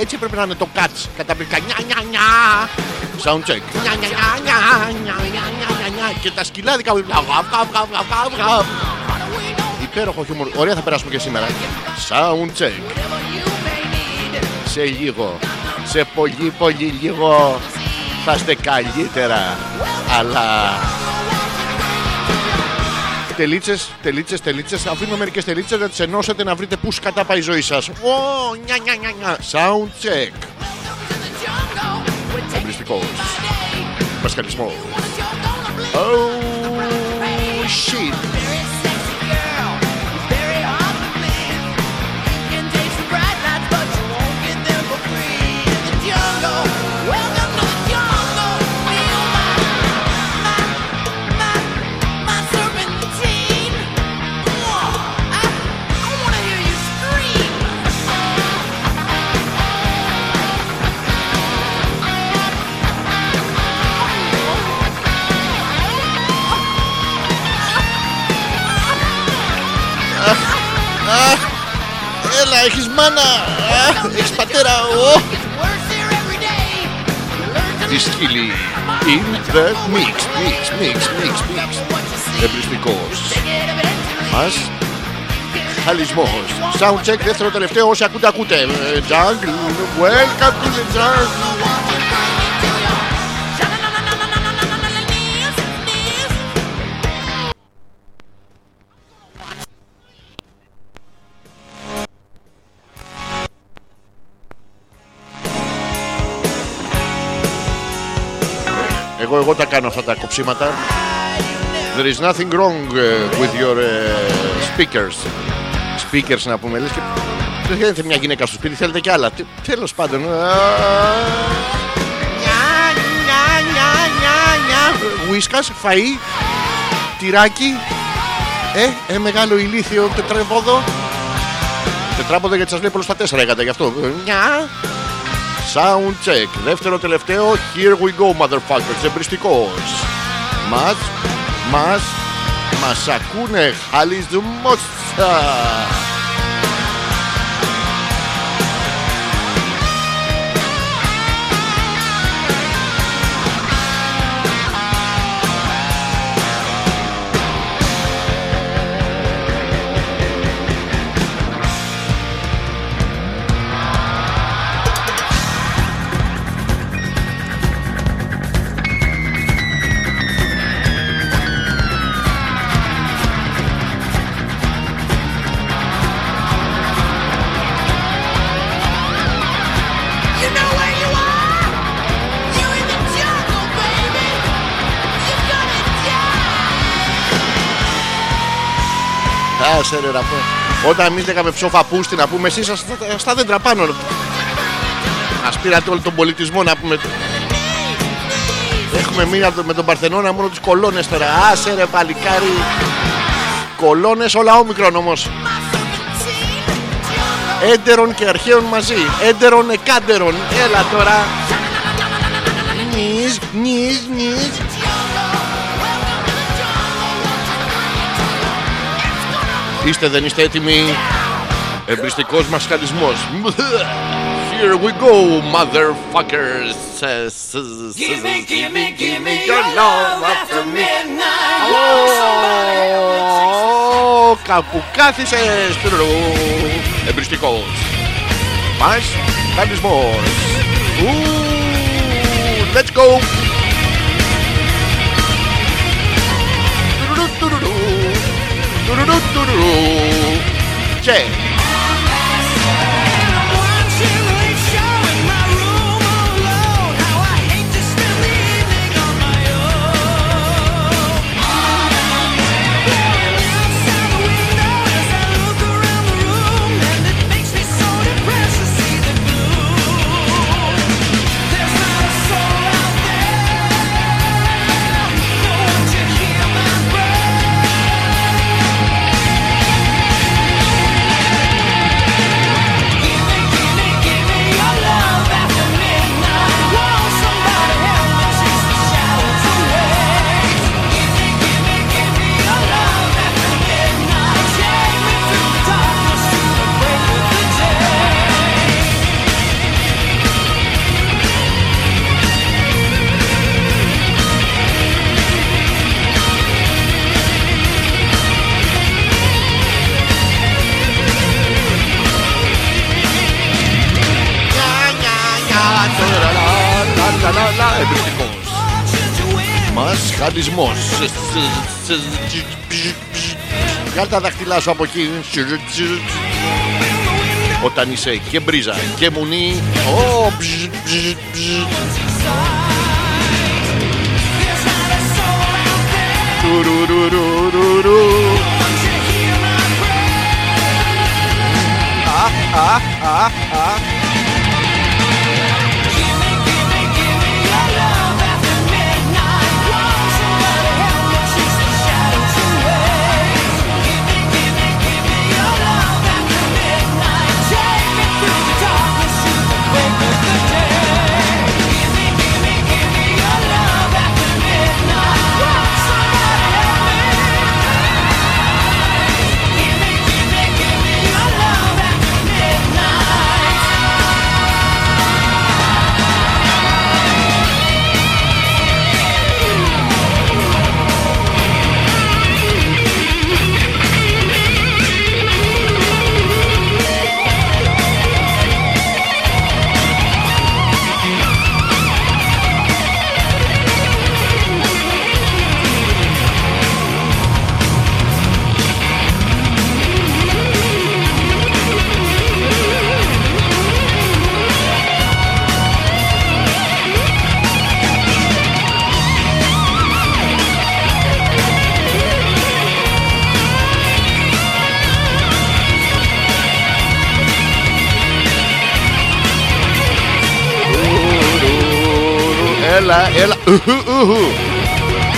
Έτσι πρέπει να είναι το catch. Καταπληκτικά. Νια, νια, νια. Sound check. Νια, νια, νια, νια, νια, νια, νια, νια. Και τα σκυλάδικα. Γαβ, γαβ, γαβ, γαβ, γαβ. Υπέροχο χιούμορ. Ωραία θα περάσουμε και σήμερα. Sound check. Σε λίγο. Σε πολύ πολύ λίγο θα είστε καλύτερα. Αλλά τελίτσες, τελίτσες, τελίτσες. Αφήνω μερικές τελίτσες να τις ενώσετε να βρείτε πούς σκατά πάει η ζωή σας. Ω, νια, νια, νια, νια. Sound check. Εμπριστικό. Πασχαλισμό. Oh, έχεις μάνα. Α, Έχεις πατέρα. Ω. Τη σκύλη. In the mix, mix, mix, mix, mix. Εμπριστικός. Μας. Χαλισμός. Sound check, δεύτερο τελευταίο. Όσοι ακούτε, ακούτε. Ε, Jungle. Welcome to the jungle. Εγώ, εγώ τα κάνω αυτά τα κοψίματα. There is nothing wrong uh, with your uh, speakers. Speakers να πούμε. Λες και δεν θέλετε μια γυναίκα στο σπίτι, θέλετε κι άλλα. Τι- Τέλος πάντων. Α, Whiskas, φαΐ, τυράκι. Ε, ε, μεγάλο ηλίθιο τετραπόδο. Τετράποδο γιατί σας λέει προς τα τέσσερα έκατα γι' αυτό. Ε, Νιά. Sound check. Δεύτερο τελευταίο. Here we go, motherfuckers. Εμπριστικός. Μας, μας, μας ακούνε. Χαλισμόσα. Άσε ρε να πω. Όταν εμείς λέγαμε ψοφαπούστη να πούμε εσείς αυτά, αυτά δέντρα πάνω. ρε. Μας πήρατε όλο τον πολιτισμό να πούμε. Έχουμε μείνει από το- με τον Παρθενώνα μόνο τις κολόνες τώρα. Άσε ρε παλικάρι. Κολόνες όλα όμικρον όμως. Έντερον και αρχαίων μαζί. Έντερον εκάντερον. Έλα τώρα. Νις, νις, νις. Είστε δεν είστε έτοιμοι; Εμπριστικός μας χαλισμός. Here we go, motherfuckers. Give me, give me, give me your love after midnight. Ω, Κάπου κάθισες. Τουρουρού. Εμπριστικός. Μας χαλισμός. Ου, Let's go. J. λα εμπριστικός Μασχαλισμός Σ- σ- σ- τζ- τζ- τζ- Βγάλ τα δάχτυλά σου από εκεί Σ- τζ- τζ- Όταν είσαι και μπρίζα και μουνί Ω, μπζ, μπζ, μπζ. Τουρουρουρουρουρου. Α, α, α,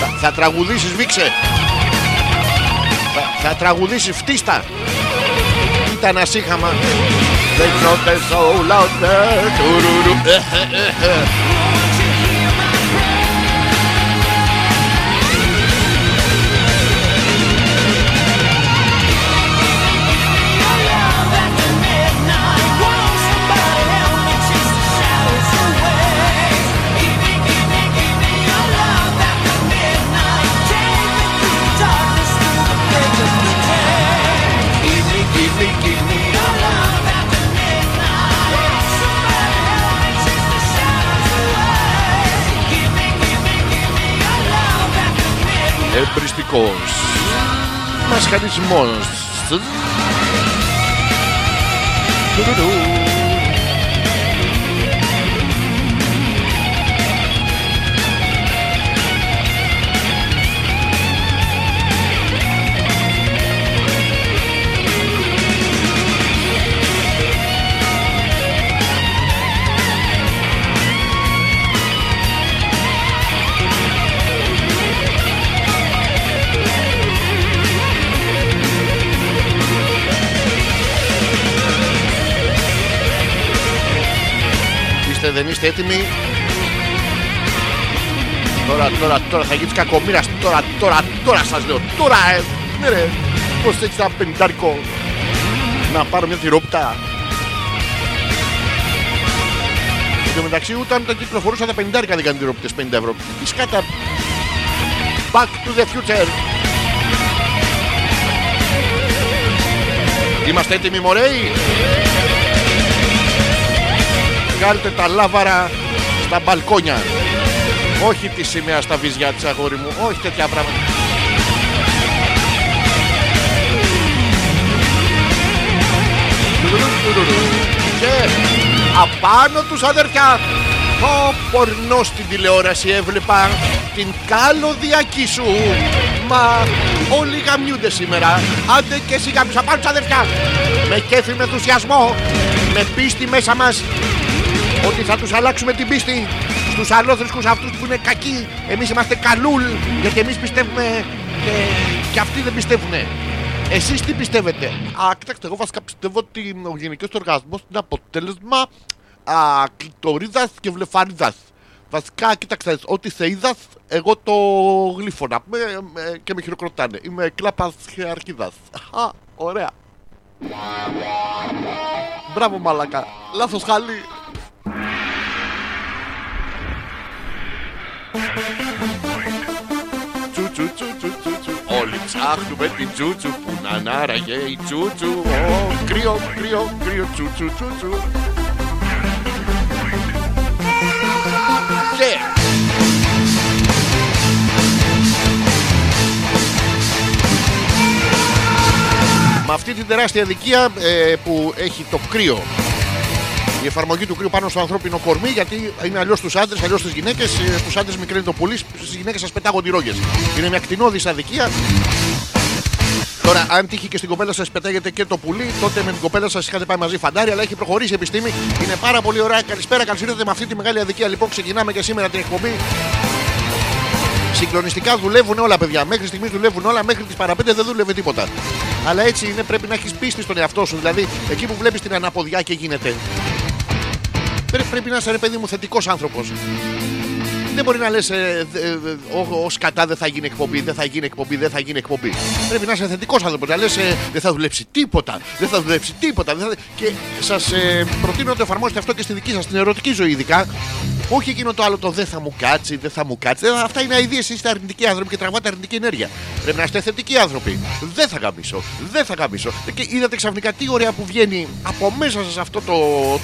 Θα, θα τραγουδήσεις, βήξε. Θα, θα τραγουδήσεις, φτίστα. Κοίτα ένα σύγχαμα. They Εμπριστικός Μασχαλισμός δεν είστε έτοιμοι. Τώρα, τώρα, τώρα θα γίνεις κακομοίρας. Τώρα, τώρα, τώρα σας λέω. Τώρα, ε, ναι ρε. Πώς έχεις ένα πεντάρικο. Να πάρω μια θηρόπιτα. Εν τω μεταξύ, ούτε αν τα κυκλοφορούσα τα πεντάρικα δεν κάνουν θηρόπιτες 50 ευρώ. Τι σκάτα. Back to the future. Είμαστε έτοιμοι, μωρέοι. Βγάλτε τα λάβαρα στα μπαλκόνια. Όχι τη σημαία στα βυζιά της αγόρι μου. Όχι τέτοια πράγματα. Και απάνω τους αδερφιά το πορνό στην τηλεόραση έβλεπα την καλωδιακή σου Μα όλοι γαμιούνται σήμερα Άντε και εσύ γαμιούς απάνω τους αδερφιά Με κέφι, με ενθουσιασμό Με πίστη μέσα μας ότι θα τους αλλάξουμε την πίστη στους αλλόθρησκους αυτούς που είναι κακοί. Εμείς είμαστε καλούλ γιατί εμείς πιστεύουμε και, και αυτοί δεν πιστεύουν. Εσείς τι πιστεύετε; Α, κοιτάξτε, εγώ βασικά πιστεύω ότι ο γενικός οργασμός είναι αποτέλεσμα α, κλειτορίδας και βλεφαρίδας. Βασικά, κοίταξε, ό,τι σε είδας, εγώ το γλύφωνα με, με- και με χειροκροτάνε. Είμαι κλάπας αρχίδας. Α, ωραία. Μπράβο μαλακά. Λάθος χαλί. Όλοι ψάχνουμε την τσούτσου που να ανάραγε η τσούτσου. Ω, κρύο, κρύο, κρύο, τσου, τσου, τσου, τσου. Και Άνοιξε! Με αυτή την τεράστια αδικία ε, που έχει το κρύο η εφαρμογή του κρύου πάνω στο ανθρώπινο κορμί, γιατί είναι αλλιώς στους άντρες, αλλιώς στις γυναίκες. Στου άντρες μικραίνει το πουλί, στις γυναίκες σας πετάγονται οι ρόγες. Είναι μια κτηνώδη αδικία. Τώρα, αν τύχει και στην κοπέλα σας πετάγεται και το πουλί, τότε με την κοπέλα σας είχατε πάει μαζί φαντάρι, αλλά έχει προχωρήσει η επιστήμη. Είναι πάρα πολύ ωραία. Καλησπέρα, καλώς ήρθατε με αυτή τη μεγάλη αδικία. Λοιπόν, ξεκινάμε και σήμερα την εκπομπή. Συγκλονιστικά δουλεύουν όλα, παιδιά. Μέχρι στιγμής δουλεύουν όλα, μέχρι τις παραπέντε δεν δούλευε τίποτα. Αλλά έτσι είναι, πρέπει να έχεις πίστη στον εαυτό σου. Δηλαδή, εκεί που βλέπεις την αναποδιά και γίνεται. Πρέ- πρέπει να είσαι ρε παιδί μου θετικός άνθρωπος. Δεν μπορεί να λες, ω κατά δεν θα γίνει εκπομπή, δεν θα γίνει εκπομπή, δεν θα γίνει εκπομπή. Πρέπει να είσαι θετικός άνθρωπος. Να λες, δεν θα δουλέψει τίποτα, δεν θα δουλέψει τίποτα. Δεν θα... Και σας προτείνω να το εφαρμόσετε αυτό και στη δική σας, την ερωτική ζωή ειδικά. Όχι εκείνο το άλλο το δεν θα μου κάτσει, δεν θα μου κάτσει. Δεν- Αυτά είναι αειδίε. Είστε αρνητικοί άνθρωποι και τραβάτε αρνητική ενέργεια. Πρέπει να είστε θετικοί άνθρωποι. Δεν θα γαμίσω, δεν θα γαμίσω. Και είδατε ξαφνικά τι ωραία που βγαίνει από μέσα σας αυτό το,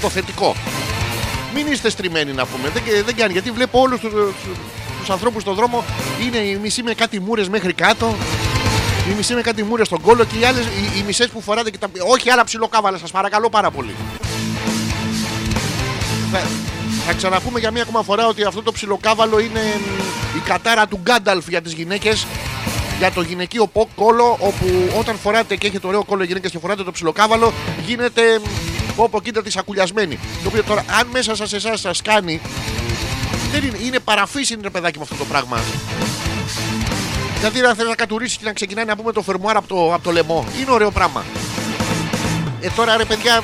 το θετικό. Μην είστε στριμμένοι να πούμε. Δεν, δεν κάνει γιατί βλέπω όλους τους τους ανθρώπους στον δρόμο είναι οι μισοί με κάτι μούρες μέχρι κάτω. Οι μισοί με κάτι μούρες στον κόλο και οι άλλες, οι, οι μισές που φοράτε και τα. Όχι άλλα ψιλοκάβαλα, σας παρακαλώ πάρα πολύ. Θα, θα ξαναπούμε για μία ακόμα φορά ότι αυτό το ψιλοκάβαλο είναι μ, η κατάρα του Γκάνταλφ για τις γυναίκες. Για το γυναικείο πο- κόλο, όπου όταν φοράτε και έχετε ωραίο κόλο οι γυναίκες και φοράτε το ψιλοκάβαλο, γίνεται όπω κοίτα τη σακουλιασμένη. Το οποίο τώρα, αν μέσα σας εσάς σας κάνει, δεν είναι, είναι παρά φύση είναι ρε παιδάκι μου αυτό το πράγμα. Δηλαδή να θέλει να κατουρήσει και να ξεκινάει να πούμε το φερμουάρ από το, από το λαιμό. Είναι ωραίο πράγμα. Ε, τώρα ρε παιδιά,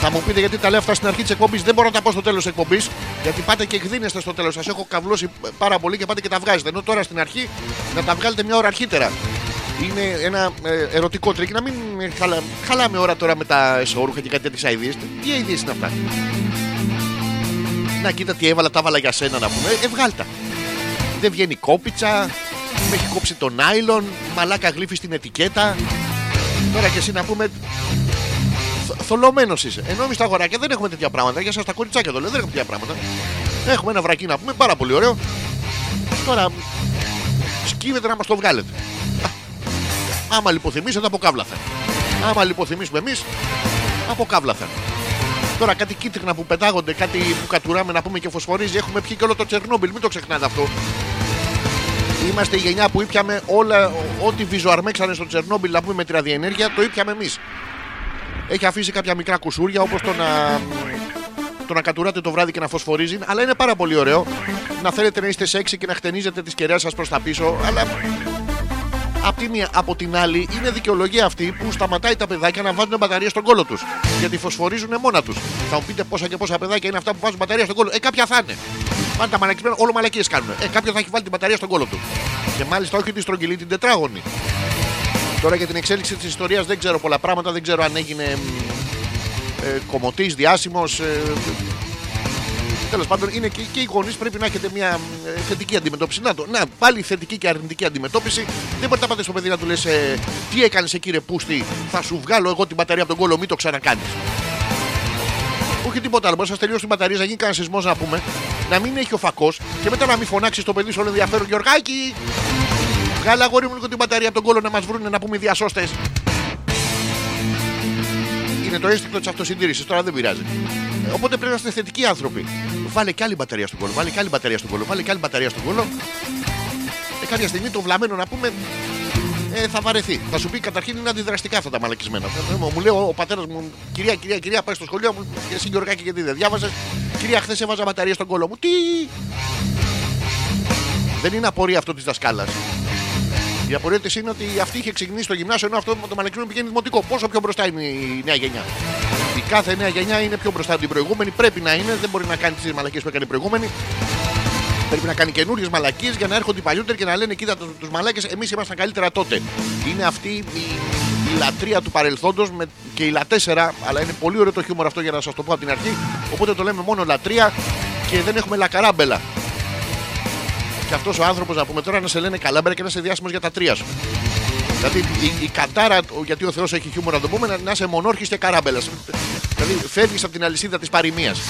θα μου πείτε γιατί τα λέω αυτά στην αρχή της εκπομπής. Δεν μπορώ να τα πω στο τέλος της εκπομπής. Γιατί πάτε και γδύνεστε στο τέλος. Σας έχω καβλώσει πάρα πολύ και πάτε και τα βγάζετε. Ενώ τώρα στην αρχή να τα βγάλετε μια ώρα αρχίτερα. Είναι ένα ε, ερωτικό τρίκι. Να μην ε, χαλα... χαλάμε ώρα τώρα με τα εσώρουχα και κάτι τέτοιες αηδίες. Τι αειδίε είναι αυτά; Να κοίτα τι έβαλα, τα έβαλα για σένα να πούμε. Ε, βγάλτα. Δεν βγαίνει κόπιτσα. Με έχει κόψει το νάιλον. Μαλάκα γλύφεις στην ετικέτα. Τώρα και εσύ να πούμε θολωμένος είσαι. Ενώ εμείς τα αγοράκια δεν έχουμε τέτοια πράγματα. Για εσά τα κοριτσάκια το λέω, δεν έχουμε τέτοια πράγματα. Έχουμε ένα βρακί να πούμε, πάρα πολύ ωραίο. Τώρα σκύβεται να μας το βγάλετε. Α, Άμα λιποθυμήσετε από κάβλαθα. Άμα λιποθυμήσουμε εμείς, από κάβλαθα. Τώρα κάτι κίτρινα που πετάγονται, κάτι που κατουράμε να πούμε και φωσφορίζει. Έχουμε πιει και όλο το Τσερνόμπιλ, μην το ξεχνάτε αυτό. Είμαστε η γενιά που ήπιαμε όλα, ό- ό,τι βυζοαρμέξανε στο Τσερνόμπιλ να πούμε με τη ραδιενέργεια, το ήπιαμε εμείς. Έχει αφήσει κάποια μικρά κουσούρια όπως το να, το να κατουράτε το βράδυ και να φωσφορίζει. Αλλά είναι πάρα πολύ ωραίο να θέλετε να είστε σεξι και να χτενίζετε τις κεραίε σας προς τα πίσω. Αλλά Απ' τη μία, από την άλλη, είναι δικαιολογία αυτή που σταματάει τα παιδάκια να βάζουν μπαταρία στον κόλο τους. Γιατί φωσφορίζουν μόνα τους. Θα μου πείτε πόσα και πόσα παιδάκια είναι αυτά που βάζουν μπαταρία στον κόλο. Ε, κάποια θα είναι. Πάνε τα μαλακισμένα, όλο μαλακίες κάνουν. Ε, κάποιο θα έχει βάλει την μπαταρία στον κόλο του. Και μάλιστα όχι τη στρογγυλή, την τετράγωνη. Τώρα για την εξέλιξη της ιστορίας δεν ξέρω πολλά πράγματα. Δεν ξέρω αν έγινε ε, κομμωτής, διάσημος. Ε, Τέλος πάντων, είναι και, και οι γονείς πρέπει να έχετε μια ε, θετική αντιμετώπιση. Να το, να, πάλι θετική και αρνητική αντιμετώπιση. Δεν μπορείτε να πάτε στο παιδί να του λες: ε, Τι έκανες εκεί, ρε Πούστη, θα σου βγάλω εγώ την μπαταρία από τον κόλλο, μην το ξανακάνεις. Όχι τίποτα άλλο. Μπορείς να σα τελειώσεις την μπαταρία, να γίνει κανένα σεισμός να πούμε, να μην έχει ο φακός και μετά να μην φωνάξεις το παιδί σου όλο ενδιαφέρον. Γιωργάκη, βγάλε αγόρι μου λίγο την μπαταρία από τον κόλλο να μας βρούνε να πούμε οι διασώστες. Είναι το αίσθηκτο της αυτοσυντήρησης, τώρα δεν πειράζει. Ε, Οπότε πρέπει να είστε θετικοί άνθρωποι. Βάλε και άλλη μπαταρία στον κόλλο, βάλε και άλλη μπαταρία στον κόλλο, βάλε και άλλη μπαταρία στον κόλλο. Ε, κάποια στιγμή το βλαμμένο να πούμε ε, θα βαρεθεί. Θα σου πει καταρχήν είναι αντιδραστικά αυτά τα μαλακισμένα. Ε, Μου λέει ο, ο πατέρας μου, κυρία, κυρία, κυρία, πάει στο σχολείο μου και εσύ Γιωργάκη γιατί δεν διάβασες; Κυρία, χθες έβαζα μπαταρία στον κόλλο μου. Τι! Δεν είναι απορία αυτό της δασκάλας. Η απορία της είναι ότι αυτή είχε ξεκινήσει στο γυμνάσιο ενώ αυτό με το μαλακισμένο πηγαίνει δημοτικό. Πόσο πιο μπροστά είναι η νέα γενιά. Η κάθε νέα γενιά είναι πιο μπροστά από την προηγούμενη. Πρέπει να είναι, δεν μπορεί να κάνει τις μαλακίες που έκανε η προηγούμενη. Πρέπει να κάνει καινούριες μαλακίες για να έρχονται οι παλιότεροι και να λένε: Κοίτα τους τους μαλάκες, εμείς ήμασταν καλύτερα τότε. Είναι αυτή η, η λατρεία του παρελθόντος και η λατέσσερα, αλλά είναι πολύ ωραίο το χιούμορ αυτό για να σας το πω από την αρχή. Οπότε το λέμε μόνο λατρεία και δεν έχουμε λακαράμπελα. Και αυτός ο άνθρωπος να πούμε τώρα να σε λένε καλάμπερα και να είσαι διάσημος για τα τρία σου. Δηλαδή η, η κατάρα, γιατί ο Θεός έχει χιούμορ να το πούμε, να, να είσαι μονόρχης και καράμπελας. Δηλαδή φεύγεις από την αλυσίδα της παροιμίας.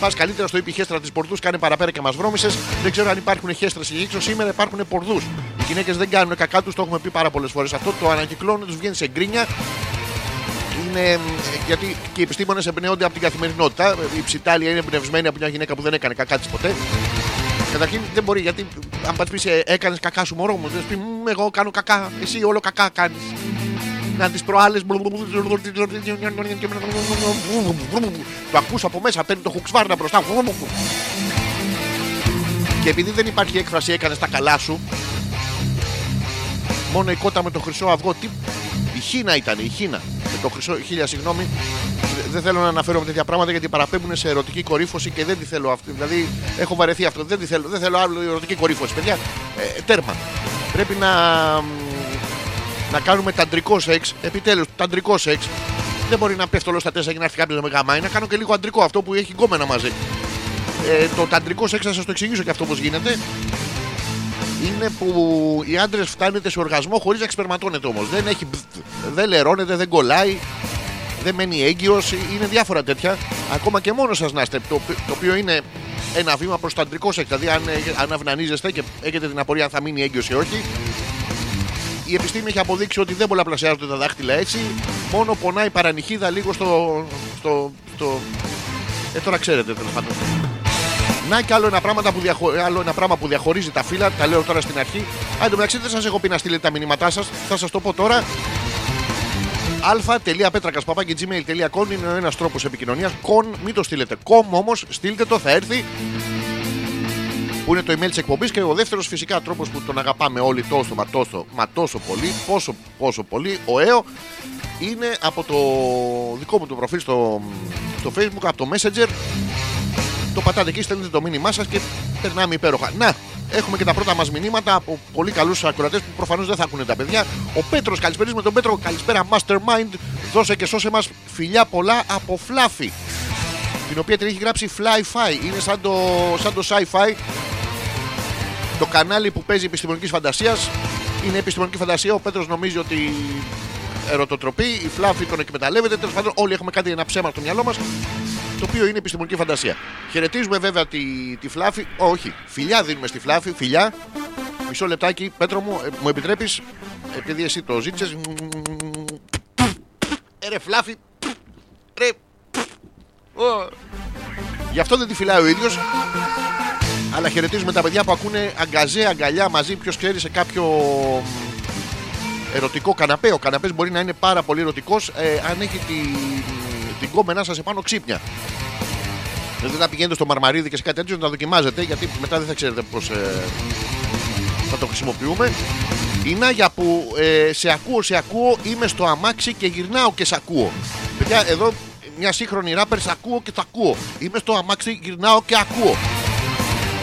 Πας καλύτερα στο είπε χέστρα της πορδού, κάνε παραπέρα και μας βρώμησες. Δεν ξέρω αν υπάρχουν χέστρες ή ίξο. Σήμερα υπάρχουν πορδούς. Οι γυναίκες δεν κάνουν κακά τους, το έχουμε πει πάρα πολλές φορές. Αυτό το ανακυκλώνουν, τους βγαίνει σε γκρίνια. Είναι, μ, γιατί και οι επιστήμονες εμπνέονται από την καθημερινότητα. Η ψιτάλια είναι εμπνευσμένη από μια γυναίκα που δεν έκανε κακά της ποτέ. Καταρχήν δεν μπορεί γιατί αν πα πει έκανε κακά σου μωρό μου, δεν πει «Μμ, εγώ κάνω κακά, εσύ όλο κακά κάνει. Να τι προάλλε. Το ακούς από μέσα, παίρνει το χουξβάρνα μπροστά. Και επειδή δεν υπάρχει έκφραση έκανε τα καλά σου, μόνο η κότα με το χρυσό αυγό. Τι... Η Χίνα ήταν, η Χίνα. Με το χρυσό, χίλια συγγνώμη. Δε- Δεν θέλω να αναφέρω τέτοια πράγματα γιατί παραπέμπουν σε ερωτική κορύφωση και δεν τη θέλω αυτή. Δηλαδή έχω βαρεθεί αυτό. Δεν, τη θέλω, δεν θέλω άλλο ερωτική κορύφωση. Παιδιά, ε, τέρμα. Πρέπει να, μ, να κάνουμε ταντρικό σεξ. Επιτέλους, ταντρικό σεξ. Δεν μπορεί να πέφτω όλος στα τέσσερα και να έρθει κάποιος να με γαμάει. Να κάνω και λίγο αντρικό αυτό που έχει γκόμενα μαζί. Ε, το ταντρικό σεξ θα σας το εξηγήσω και αυτό πώς γίνεται. Είναι που οι άντρες φτάνετε σε οργασμό χωρίς να εξπερματώνεται όμως. Δεν έχει. μπζτ, Δεν λερώνεται, δεν κολλάει, δεν μένει έγκυος. Είναι διάφορα τέτοια. Ακόμα και μόνος σας να είστε. Το, το οποίο είναι ένα βήμα προς το αντρικό σεξ. Δηλαδή, αν, ε, αν αυνανίζεστε και έχετε την απορία αν θα μείνει έγκυος ή όχι, η επιστήμη έχει αποδείξει ότι δεν πολλαπλασιάζονται τα δάχτυλα έτσι. Μόνο πονάει η παρανυχίδα λίγο στο. στο, στο... Ε, τώρα ξέρετε τέλος πάντων. Να και άλλο ένα, πράγμα που διαχω... άλλο ένα πράγμα που διαχωρίζει τα φύλλα, τα λέω τώρα στην αρχή. Αν τω μεταξύ δεν σας έχω πει να στείλετε τα μηνύματά σας, θα σας το πω τώρα. αλφα.πέτρακα.gmail.com είναι ο ένας τρόπος επικοινωνίας. Κον, μην το στείλετε. Κομ όμως, στείλτε το, θα έρθει. Που είναι το email της εκπομπής. Και ο δεύτερος φυσικά τρόπος που τον αγαπάμε όλοι τόσο μα τόσο, μα τόσο πολύ, πόσο, πόσο πολύ, ο ΕΟ, είναι από το δικό μου το προφίλ στο, στο facebook, από το messenger. Το πατάτε εκεί, στέλνετε το μήνυμά σας και περνάμε υπέροχα. Να, έχουμε και τα πρώτα μας μηνύματα από πολύ καλούς ακροατές που προφανώς δεν θα ακούνε τα παιδιά. Ο Πέτρος, καλησπέριζουμε τον Πέτρο. Καλησπέρα, Mastermind. Δώσε και σώσε μας φιλιά πολλά από Fluffy. Την οποία την έχει γράψει Fly-Fi. Είναι σαν το, σαν το sci-fi. Το κανάλι που παίζει επιστημονικής φαντασίας. Είναι επιστημονική φαντασία. Ο Πέτρος νομίζει ότι ερωτοτροπή. Η Fluffy τον εκμεταλλεύεται. Τέλος πάντων, όλοι έχουμε κάτι ένα ψέμα στο μυαλό μας το οποίο είναι επιστημονική φαντασία. Χαιρετίζουμε βέβαια τη, τη Φλάφη. όχι, φιλιά δίνουμε στη Φλάφη. Φιλιά. Μισό λεπτάκι, Πέτρο μου, ε, μου επιτρέπεις, επειδή εσύ το ζήτησες. Ε, ρε Φλάφη. Ρε. Ω. Γι' αυτό δεν τη φυλάει ο ίδιος. Αλλά χαιρετίζουμε τα παιδιά που ακούνε αγκαζέ, αγκαλιά μαζί. Ποιος ξέρει σε κάποιο μ, ερωτικό καναπέ. Ο καναπές μπορεί να είναι πάρα πολύ ερωτικός αν έχει τη, την κόμενά σας επάνω ξύπνια. Δηλαδή να πηγαίνετε στο μαρμαρίδι και σε κάτι τέτοιο να τα δοκιμάζετε γιατί μετά δεν θα ξέρετε πώς θα το χρησιμοποιούμε. Η Νάγια που ε, σε ακούω, σε ακούω, είμαι στο αμάξι και γυρνάω και σε ακούω. Παιδιά, εδώ μια σύγχρονη ράπερ, σε ακούω και τα ακούω. Είμαι στο αμάξι, γυρνάω και ακούω.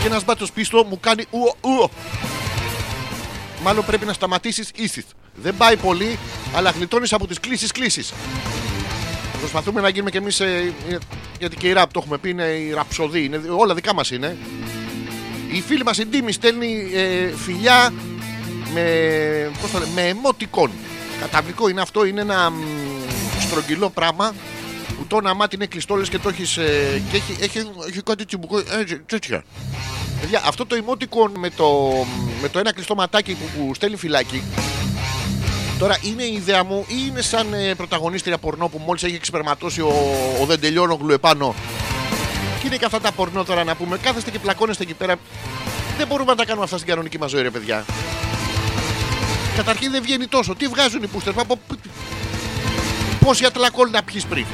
Και ένας μπάτσος πίσω μου κάνει ουο, ουο. Μάλλον πρέπει να σταματήσεις ίσης. Δεν πάει πολύ, αλλά γλιτώνεις από τις κλήσει κλήσει. Προσπαθούμε να γίνουμε κι εμείς. Γιατί και η ραπ το έχουμε πει, είναι η ραψοδή. Είναι, όλα δικά μας είναι. Η φίλη μας η Ντίμη στέλνει ε, φιλιά με, πώς το λένε, με emoticon. Καταβλικό είναι αυτό, είναι ένα μ, στρογγυλό πράγμα που το όνομά του είναι κλειστό λες και το έχεις, ε, και έχει, έχει, έχει κάτι τσιμπουκό, έτσι, τέτοια. Παιδιά, αυτό το emoticon με το, με το ένα κλειστό ματάκι που, που στέλνει φυλάκι Τώρα είναι η ιδέα μου ή είναι σαν ε, πρωταγωνίστρια πορνό που μόλις έχει εξπερματώσει ο, ο δεν τελειώνογλου επάνω και είναι και αυτά τα πορνό τώρα να πούμε. Κάθεστε και πλακώνεστε εκεί πέρα. Δεν μπορούμε να τα κάνουμε αυτά στην κανονική μας ζωή, ρε παιδιά. Καταρχήν δεν βγαίνει τόσο. Τι βγάζουν οι πούστερ. Από... Πόση ατλακόλ να πιεις πριν.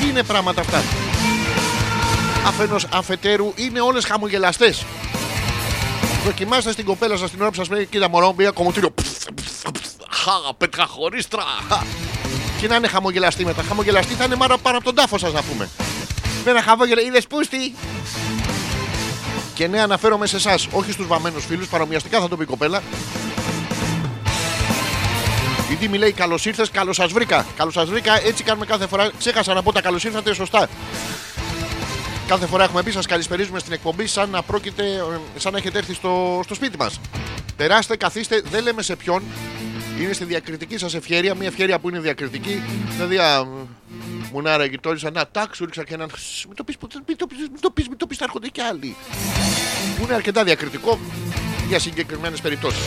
Τι είναι πράγματα αυτά. Αφενός αφετέρου είναι όλες χαμογελαστές. Δοκιμάστε στην κοπέλα σας την ώρα που σας λέει κοίτα μωρό μια κομμωτήριο. Χα, πετραχωρίστρα. Και να είναι χαμογελαστή μετά. Χαμογελαστή θα είναι μάρα πάνω από τον τάφο σας να πούμε. Με ένα χαμόγελο, είδες πούστη. Και ναι, αναφέρομαι σε εσάς, όχι στους βαμμένους φίλους, παρομοιαστικά θα το πει η κοπέλα. Η Ντίμη λέει καλώς ήρθες, καλώς σας βρήκα. Καλώς σας βρήκα, έτσι κάνουμε κάθε φορά. Ξέχασα να πω τα καλώς ήρθατε σωστά. Κάθε φορά έχουμε πει, σας καλησπερίζουμε στην εκπομπή σαν να πρόκειται, ε, σαν να έχετε έρθει στο, στο σπίτι μας. Περάστε, καθίστε, δεν λέμε σε ποιον. Είναι στη διακριτική σας ευχαίρεια, μια ευχαίρεια που είναι διακριτική. Δηλαδή, α, Μουνάρα γειτόνισα, να τάξου, ρίξα και έναν. «Σσ, Μην το πεις, μην το πεις, μην το πεις, μην το πεις, θα έρχονται κι άλλοι. Που είναι αρκετά διακριτικό για συγκεκριμένες περιπτώσεις.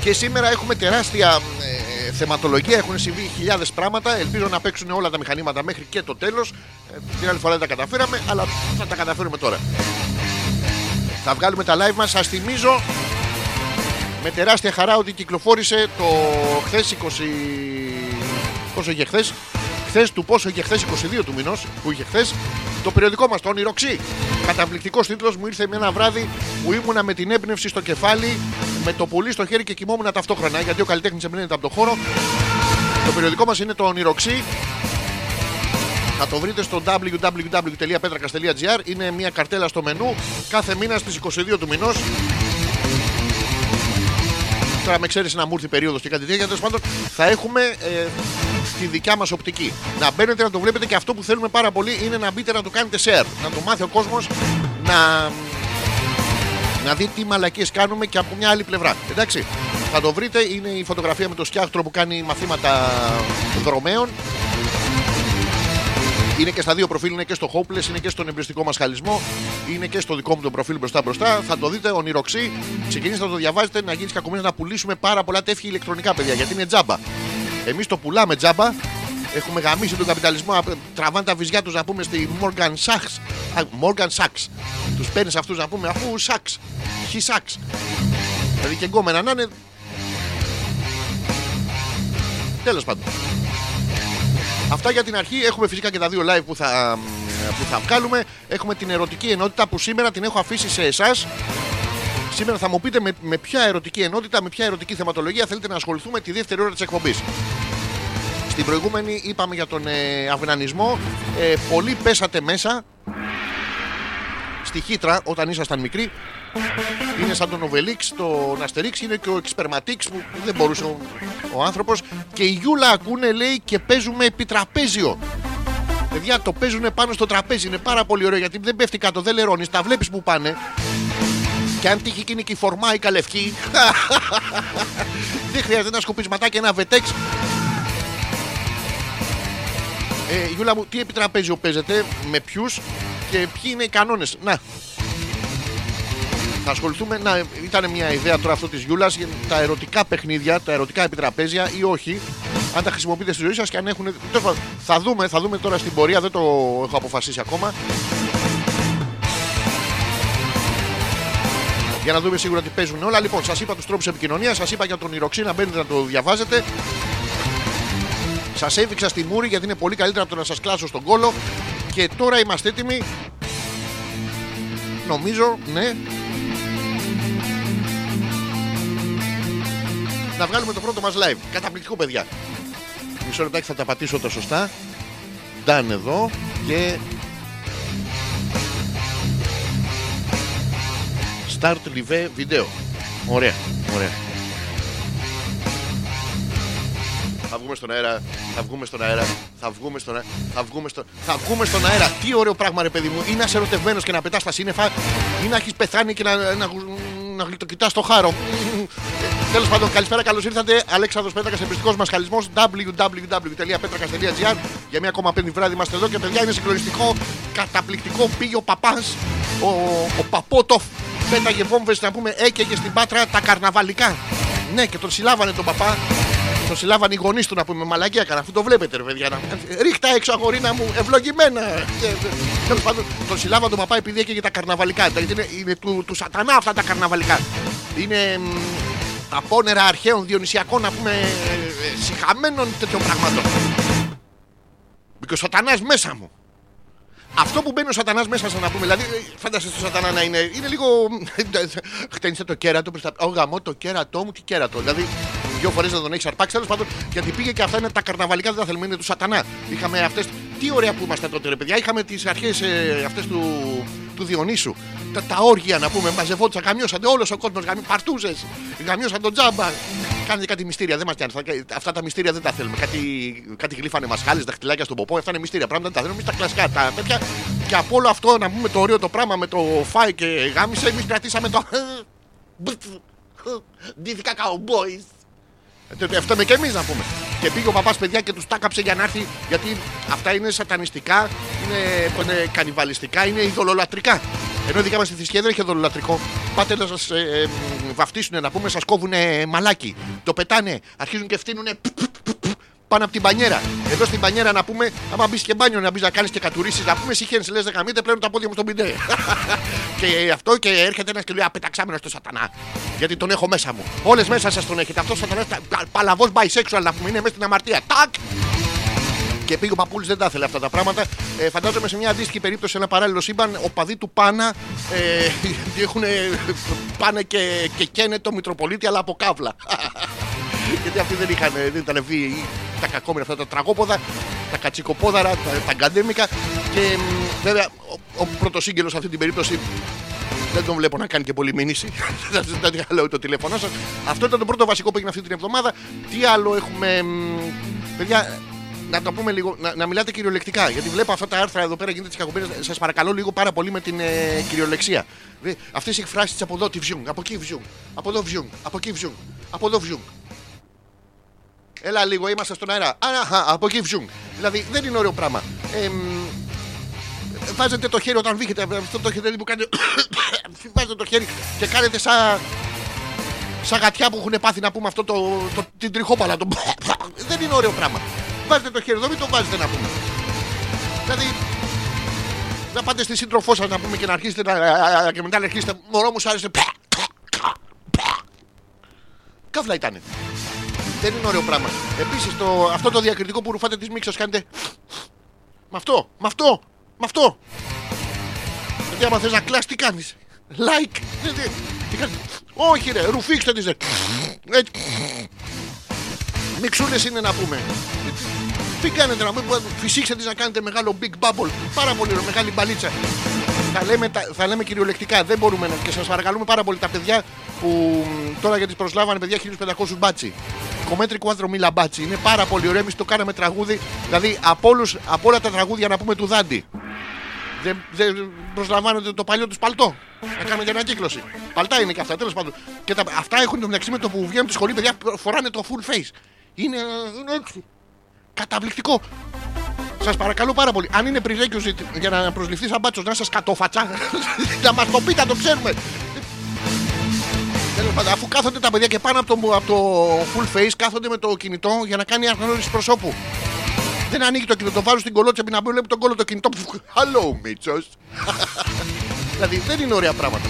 Και σήμερα έχουμε τεράστια ε, θεματολογία. Έχουν συμβεί χιλιάδες πράγματα. Ελπίζω να παίξουν όλα τα μηχανήματα μέχρι και το τέλος. Ε, την άλλη φορά δεν τα καταφέραμε, αλλά θα τα καταφέρουμε τώρα. Θα βγάλουμε τα live μας. Σας θυμίζω με τεράστια χαρά ότι κυκλοφόρησε το χθες 20. Πόσο είχε χθες; Χθες του πόσο είχε χθες 22 του μηνός που είχε χθες. Το περιοδικό μας, το όνειροξύ. Καταπληκτικός τίτλος μου ήρθε με ένα βράδυ που ήμουνα με την έμπνευση στο κεφάλι, με το πουλί στο χέρι και κοιμόμουν ταυτόχρονα. Γιατί ο καλλιτέχνης εμπνέεται από το χώρο. Το περιοδικό μας είναι το όνειροξύ. Θα το βρείτε στο www.petrakas.gr. Είναι μια καρτέλα στο μενού κάθε μήνα στις 22 του μηνός. Τώρα με ξέρεις να μου έρθει περίοδος και κάτι τέτοια. Τέλος πάντων, θα έχουμε ε, τη δικιά μας οπτική. Να μπαίνετε να το βλέπετε και αυτό που θέλουμε πάρα πολύ είναι να μπείτε να το κάνετε share. Να το μάθει ο κόσμος να, να δει τι μαλακίες κάνουμε και από μια άλλη πλευρά. Εντάξει. Θα το βρείτε. Είναι η φωτογραφία με το σκιάχτρο που κάνει μαθήματα δρομέων. Είναι και στα δύο προφίλ, είναι και στο Hopeless, είναι και στον εμπριστικό μα χαλισμό, είναι και στο δικό μου το προφίλ μπροστά μπροστά. Θα το δείτε ονειροξύ. Ξεκινήστε να το διαβάζετε, να γίνεις κακομοίρας να πουλήσουμε πάρα πολλά τεύχη ηλεκτρονικά, παιδιά, γιατί είναι τζάμπα. Εμείς το πουλάμε τζάμπα. Έχουμε γαμίσει τον καπιταλισμό. απ- Τραβάνε τα βυζιά τους να πούμε στη Morgan Sachs. Α, Morgan Sachs. Τους παίρνεις αυτούς να πούμε αφού Sachs. He Sachs. Δηλαδή και γκόμενα να είναι. Τέλος πάντων. Αυτά για την αρχή. Έχουμε φυσικά και τα δύο live που θα, που θα βγάλουμε. Έχουμε την ερωτική ενότητα που σήμερα την έχω αφήσει σε εσάς. Σήμερα θα μου πείτε με, με ποια ερωτική ενότητα, με ποια ερωτική θεματολογία θέλετε να ασχοληθούμε τη δεύτερη ώρα της εκπομπής. Στην προηγούμενη είπαμε για τον ε, αυνανισμό. Ε, πολλοί πέσατε μέσα στη χύτρα όταν ήσασταν μικροί. Είναι σαν τον Οβελίξ, τον Αστερίξ, είναι και ο Εξπερματίξ που δεν μπορούσε ο, ο άνθρωπος. Και η Γιούλα ακούνε λέει και παίζουμε επί τραπέζιο. Παιδιά το παίζουν πάνω στο τραπέζι, είναι πάρα πολύ ωραίο γιατί δεν πέφτει κάτω, δεν λερώνεις, τα βλέπεις που πάνε. Και αν τύχει εκείνη και η φορμάικα λευκή, δεν χρειάζεται ένα σκοπισματάκι, ένα βετέξ. Ε, Γιούλα μου, τι επιτραπέζιο παίζετε, με ποιους και ποιοι είναι οι κανόνες; Να. Θα ασχοληθούμε. Να, ήταν μια ιδέα τώρα αυτό της Γιούλας για τα ερωτικά παιχνίδια, τα ερωτικά επιτραπέζια ή όχι. Αν τα χρησιμοποιείτε στη ζωή σας και αν έχουν. τέλος πάντων, Θα δούμε, θα δούμε τώρα στην πορεία, δεν το έχω αποφασίσει ακόμα. Για να δούμε σίγουρα ότι παίζουν όλα. Λοιπόν, σας είπα τους τρόπους επικοινωνίας, σας είπα για τον Ιροξή να μπαίνετε να το διαβάζετε. Σας έδειξα στη μούρη γιατί είναι πολύ καλύτερα από το να σας κλάσω στον κόλο. Και τώρα είμαστε έτοιμοι. Νομίζω, ναι. Να βγάλουμε το πρώτο μας live. Καταπληκτικό, παιδιά. Μισό λεπτάκι θα τα πατήσω τα σωστά. Done εδώ και... Start live video. Ωραία, ωραία. Θα βγούμε στον αέρα, θα βγούμε στον αέρα, θα βγούμε στον αέρα, θα βγούμε, στο... θα βγούμε στον αέρα. Τι ωραίο πράγμα, ρε παιδί μου. Ή να είσαι ερωτευμένο και να πετάς στα σύννεφα, ή να έχεις πεθάνει και να, να, να γλυτοκοιτά το χάρο. Τέλος πάντων, καλησπέρα, καλώς ήρθατε. Αλέξανδρος Πέτρακας, εμπριστικός μας χαλισμό www.petrakas.gr. Για μία ακόμα πέμπτη βράδυ είμαστε εδώ και παιδιά είναι συγκλονιστικό, καταπληκτικό. Πήγε ο παπάς, ο, ο Παπότοφ, πέταγε βόμβες να πούμε, έκαιγε στην πάτρα τα καρναβαλικά. Ναι, και τον συλλάβανε τον παπά. Τον συλλάβανε οι γονείς του να πούμε μαλακία έκανα. Αυτό το βλέπετε, ρε παιδιά. να- Ρίχτα έξω, αγορίνα μου, ευλογημένα. Και, Τέλος πάντων, τον συλλάβανε τον παπά επειδή έκαιγε τα καρναβαλικά. Γιατί είναι, είναι του, του σατανά αυτά τα καρναβαλικά. Είναι μ, απόνερα αρχαίων διονυσιακών, να πούμε, ε, συχαμένων τέτοιων πραγμάτων. Μπήκε ο σατανάς μέσα μου. Αυτό που μπαίνει ο σατανάς μέσα σε να πούμε, δηλαδή, ε, φάντασες το σατανά να είναι, είναι λίγο. Χτένισε το κέρατο προ τα. Ω γαμό, το κέρατό μου, τι κέρατο. Δηλαδή, δύο φορές να τον έχει αρπάξει. Τέλος πάντων, γιατί πήγε και αυτά είναι τα καρναβαλικά, δεν τα θέλουμε, είναι του σατανά. Είχαμε αυτές. Τι ωραία που είμαστε τότε, ρε παιδιά. Είχαμε τις αρχές ε, αυτές του, του Διονύσου. Τα, τα όργια να πούμε, μαζευόντουσαν, γαμιώσαν όλος ο κόσμος, παρτούζες, γαμιώσαν τον τζάμπα. Κάνετε κάτι μυστήρια, δεν μας πιάνει. Αυτά τα μυστήρια δεν τα θέλουμε. Κάτι, κάτι γλύφανε μασχάλες, δαχτυλάκια στον ποπό, αυτά είναι μυστήρια. Πράγματα δεν τα θέλουμε. Εμείς τα κλασικά, τα τέτοια. Και από όλο αυτό να πούμε το ωραίο το πράγμα με το φάι και γάμισε, εμείς κρατήσαμε το. Ντύθηκα cowboys. Ε, το- Φταίμε και εμείς να πούμε. Και πήγε ο παπάς παιδιά και τους τάκαψε για να έρθει. Γιατί αυτά είναι σατανιστικά, είναι, που είναι κανιβαλιστικά, είναι ειδωλολατρικά. Ενώ η δικιά μας τη θρησκεία δεν έχει ειδωλολατρικό. Πάτε να σας ε, ε, βαφτίσουν, να πούμε, σας κόβουν μαλάκι. Το πετάνε, αρχίζουν και φτύνουν πάνω από την πανιέρα. Εδώ στην πανιέρα να πούμε, άμα μπεις και μπάνιο να μπεις να κάνεις και κατουρίσεις, να πούμε συχαίνει, λες δεκαμίτε πλέον τα πόδια μου στον πιντέ. και αυτό και έρχεται ένας και λέει Απεταξάμενος στο σατανά. Γιατί τον έχω μέσα μου. Όλες μέσα σας τον έχετε. Αυτός ο σατανάς παλαβός bisexual να πούμε είναι μέσα στην αμαρτία. Τάκ! Και πήγε ο παππούλη, δεν τα ήθελε αυτά τα πράγματα. Ε, φαντάζομαι σε μια αντίστοιχη περίπτωση, ένα παράλληλο σύμπαν, ο παδί του Πάνα ε, έχουν, πάνε και, και καίνε το Μητροπολίτη, αλλά από καύλα. Γιατί αυτοί δεν, είχαν, δεν ήταν βίαιοι, τα κακόμοιρα αυτά τα τραγόποδα, τα κατσικοπόδαρα, τα, τα γκαντέμικα. Και μ, βέβαια ο, ο πρώτο σε αυτή την περίπτωση δεν τον βλέπω να κάνει και πολύ μήνυση. Δεν σα λέω το τηλέφωνό σας. Αυτό ήταν το πρώτο βασικό που έγινε αυτή την εβδομάδα. Τι άλλο έχουμε. μ, Παιδιά, να το πούμε λίγο, να, να μιλάτε κυριολεκτικά. Γιατί βλέπω αυτά τα άρθρα εδώ πέρα γίνεται τις κακοπήρε. Σας παρακαλώ λίγο πάρα πολύ με την ε, κυριολεξία. Αυτές οι εκφράσεις από εδώ τη βιούν, από εκεί βιούν, από εδώ βιούν, από εκεί βιούν, από εδώ βιούν. Έλα λίγο, είμαστε στον αέρα. Αχα, από εκεί βιούν. Δηλαδή δεν είναι ωραίο πράγμα. Ε, μ, βάζετε το χέρι όταν βήχετε. Αυτό το χέρι που κάνετε. βάζετε το χέρι και κάνετε σαν. Σαν γατιά που έχουν πάθει να πούμε αυτό το, το, την τριχόπαλα. Το... Δεν είναι ωραίο πράγμα. Βάζετε το χέρι εδώ, μην το βάζετε να πούμε. Δηλαδή, να πάτε στη σύντροφό σας να πούμε και να αρχίσετε να. και μετά να αρχίσετε. Μωρό μου, σ' άρεσε. Καύλα ήταν. Δεν είναι ωραίο πράγμα. Επίσης, αυτό το διακριτικό που ρουφάτε της μίξας κάνετε. Με αυτό, με αυτό, με αυτό. Γιατί άμα θες να κλάσει, τι κάνεις; Like. Τι- τι- τι κάνεις; Όχι ρε, ρουφήξτε τις ρε. Έτσι. Μιξούλες είναι να πούμε. Τι κάνετε να μην φυσήξτε τις να κάνετε μεγάλο big bubble. Πάρα πολύ ωραίο, μεγάλη μπαλίτσα. Θα λέμε, τα- θα λέμε κυριολεκτικά, δεν μπορούμε να. Και σας παρακαλούμε πάρα πολύ τα παιδιά που μ, τώρα για τις προσλάβανε παιδιά 1500 μπάτσι. Κομέτρι κουάντρο μίλα μπάτσι. Είναι πάρα πολύ ωραίο. Εμείς το κάναμε τραγούδι. Δηλαδή από, όλους, από όλα τα τραγούδια να πούμε του Δάντη. Δεν, δεν προσλαμβάνονται το παλιό τους παλτό. Να κάνουμε για ανακύκλωση. Παλτά είναι και αυτά, τέλος πάντων. Και τα, αυτά έχουν το μεταξύ με το που βγαίνουν από τη σχολή, παιδιά φοράνε το full face. Είναι, είναι έτσι. Καταπληκτικό. Σας παρακαλώ πάρα πολύ. Αν είναι prerequisite για να προσληφθεί σαν μπάτσος, να σας κατόφατσα, να μας το πείτε, να το ξέρουμε. Τέλος πάντων, Αφού κάθονται τα παιδιά και πάνω από το, από το full face, κάθονται με το κινητό για να κάνει αναγνώριση προσώπου. Δεν ανοίγει το κινητό, το βάζω στην κολότσεπη να βλέπει τον κόλλο το κινητό. Hello, Μίτσος. δηλαδή δεν είναι ωραία πράγματα.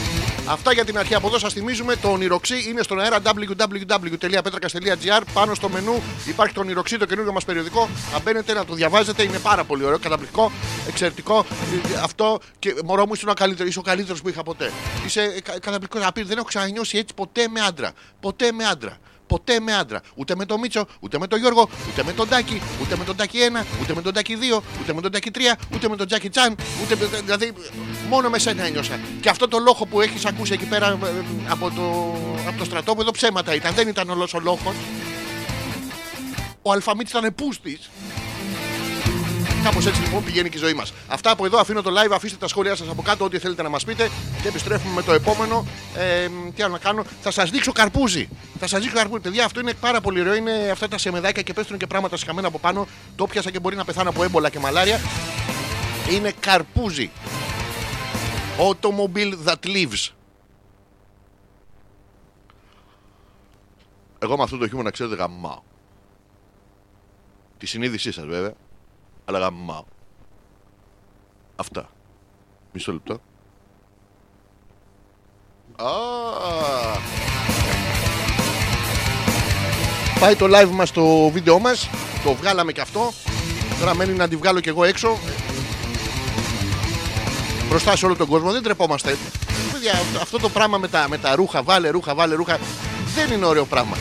Αυτά για την αρχή από εδώ σας θυμίζουμε. Το ονειροξύ είναι στον αέρα www.petrakas.gr. Πάνω στο μενού υπάρχει το ονειροξύ, το καινούργιο μας περιοδικό. Αν μπαίνετε να το διαβάζετε, είναι πάρα πολύ ωραίο, καταπληκτικό, εξαιρετικό. Ε, Αυτό και μωρό μου είσαι ο καλύτερος, είσαι ο καλύτερος που είχα ποτέ. Είσαι ε, κα- καταπληκτικός. Απείρ, δεν έχω ξανανιώσει έτσι ποτέ με άντρα. Ποτέ με άντρα. Ποτέ με άντρα. Ούτε με τον Μίτσο, ούτε με τον Γιώργο, ούτε με τον Τάκη, ούτε με τον Τάκη 1, ούτε με τον Τάκη 2, ούτε με τον Τάκη 3, ούτε με τον Τζάκι Τσάν, ούτε με, δηλαδή μόνο με σένα ένιωσα. Και αυτό το λόγο που έχεις ακούσει εκεί πέρα ε, από το, από το στρατόπεδο ψέματα ήταν. Δεν ήταν όλος ο λόγος. Ο Αλφαμίτης ήταν πούστης. Κάπως έτσι λοιπόν πηγαίνει και η ζωή μας. Αυτά από εδώ αφήνω το live. Αφήστε τα σχόλιά σας από κάτω, ό,τι θέλετε να μας πείτε. Και επιστρέφουμε με το επόμενο. Ε, τι άλλο να κάνω. Θα σας δείξω καρπούζι. Θα σας δείξω καρπούζι. Παιδιά, αυτό είναι πάρα πολύ ωραίο. Είναι αυτά τα σεμεδάκια και πέφτουν και πράγματα σκαμμένα από πάνω. Το πιάσα και μπορεί να πεθάνω από έμπολα και μαλάρια. Είναι καρπούζι. Automobile that lives. Εγώ με αυτό το χιούμορ να ξέρετε γαμάω. Τη συνείδησή σας βέβαια. Αλλά γαμάω. Αυτά. Μισό λεπτό. Α, Πάει το live μας το βίντεο μας. Το βγάλαμε και αυτό. Τώρα μένει να τη βγάλω και εγώ έξω. Μπροστά σε όλο τον κόσμο. Δεν τρεπόμαστε. Παιδιά, αυτό- Αυτό το πράγμα με τα, με τα ρούχα Βάλε ρούχα, βάλε ρούχα. Δεν είναι ωραίο πράγμα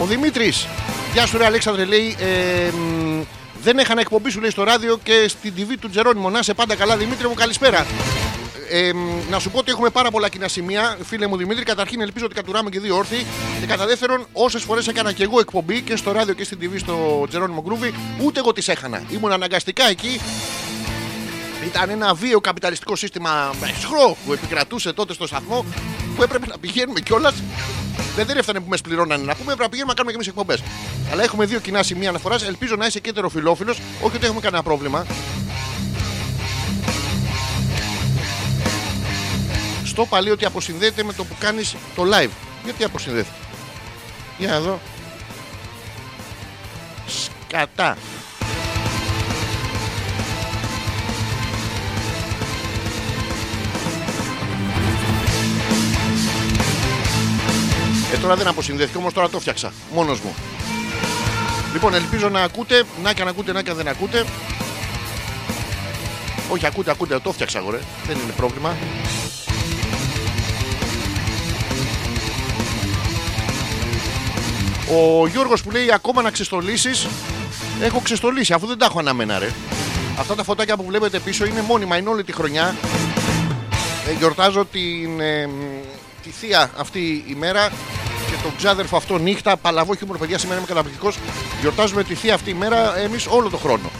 Ο Δημήτρης. Γεια σου, ρε Αλέξανδρε, λέει. Ε, μ, δεν έχανα εκπομπή σου λέει στο ράδιο και στην TV του Τζερόνιμο. Να είσαι πάντα καλά, Δημήτρη μου, καλησπέρα. Ε, μ, να σου πω ότι έχουμε πάρα πολλά κοινά σημεία, φίλε μου Δημήτρη. Καταρχήν, ελπίζω ότι κατουράμε και δύο όρθιοι. Και κατά δεύτερον, όσες φορές έκανα και εγώ εκπομπή και στο ράδιο και στην TV στο Τζερόνιμο Γκρούβι, ούτε εγώ τις έχανα. Ήμουν αναγκαστικά εκεί ήταν ένα βίαιο καπιταλιστικό σύστημα σχρό που επικρατούσε τότε στο σταθμό που έπρεπε να πηγαίνουμε κιόλας. Δεν, δεν έφτανε που με πληρώνανε να πούμε, έπρεπε να πηγαίνουμε να κάνουμε και εμείς εκπομπές. Αλλά έχουμε δύο κοινά σημεία αναφοράς. Ελπίζω να είσαι και ετεροφιλόφιλο. Όχι ότι έχουμε κανένα πρόβλημα. Στο παλί ότι αποσυνδέεται με το που κάνεις το live. Γιατί αποσυνδέθηκε; Για να δω. Σκατά. Ε, τώρα δεν αποσυνδέθηκε, όμως τώρα το φτιάξα. Μόνος μου. Λοιπόν, ελπίζω να ακούτε. Να και αν ακούτε, να και αν δεν ακούτε. Όχι, ακούτε, ακούτε, το φτιάξα εγώ, ρε. Δεν είναι πρόβλημα. Ο Γιώργος που λέει ακόμα να ξεστολίσεις Έχω ξεστολίσει αφού δεν τα έχω αναμένα ρε Αυτά τα φωτάκια που βλέπετε πίσω είναι μόνιμα, είναι όλη τη χρονιά ε, Γιορτάζω την, ε, τη θεία αυτή η μέρα και τον ξάδερφο αυτό νύχτα. Παλαβό χιούμορ, παιδιά, σήμερα είμαι καταπληκτικός. Γιορτάζουμε τη θεία αυτή η μέρα εμείς όλο τον χρόνο.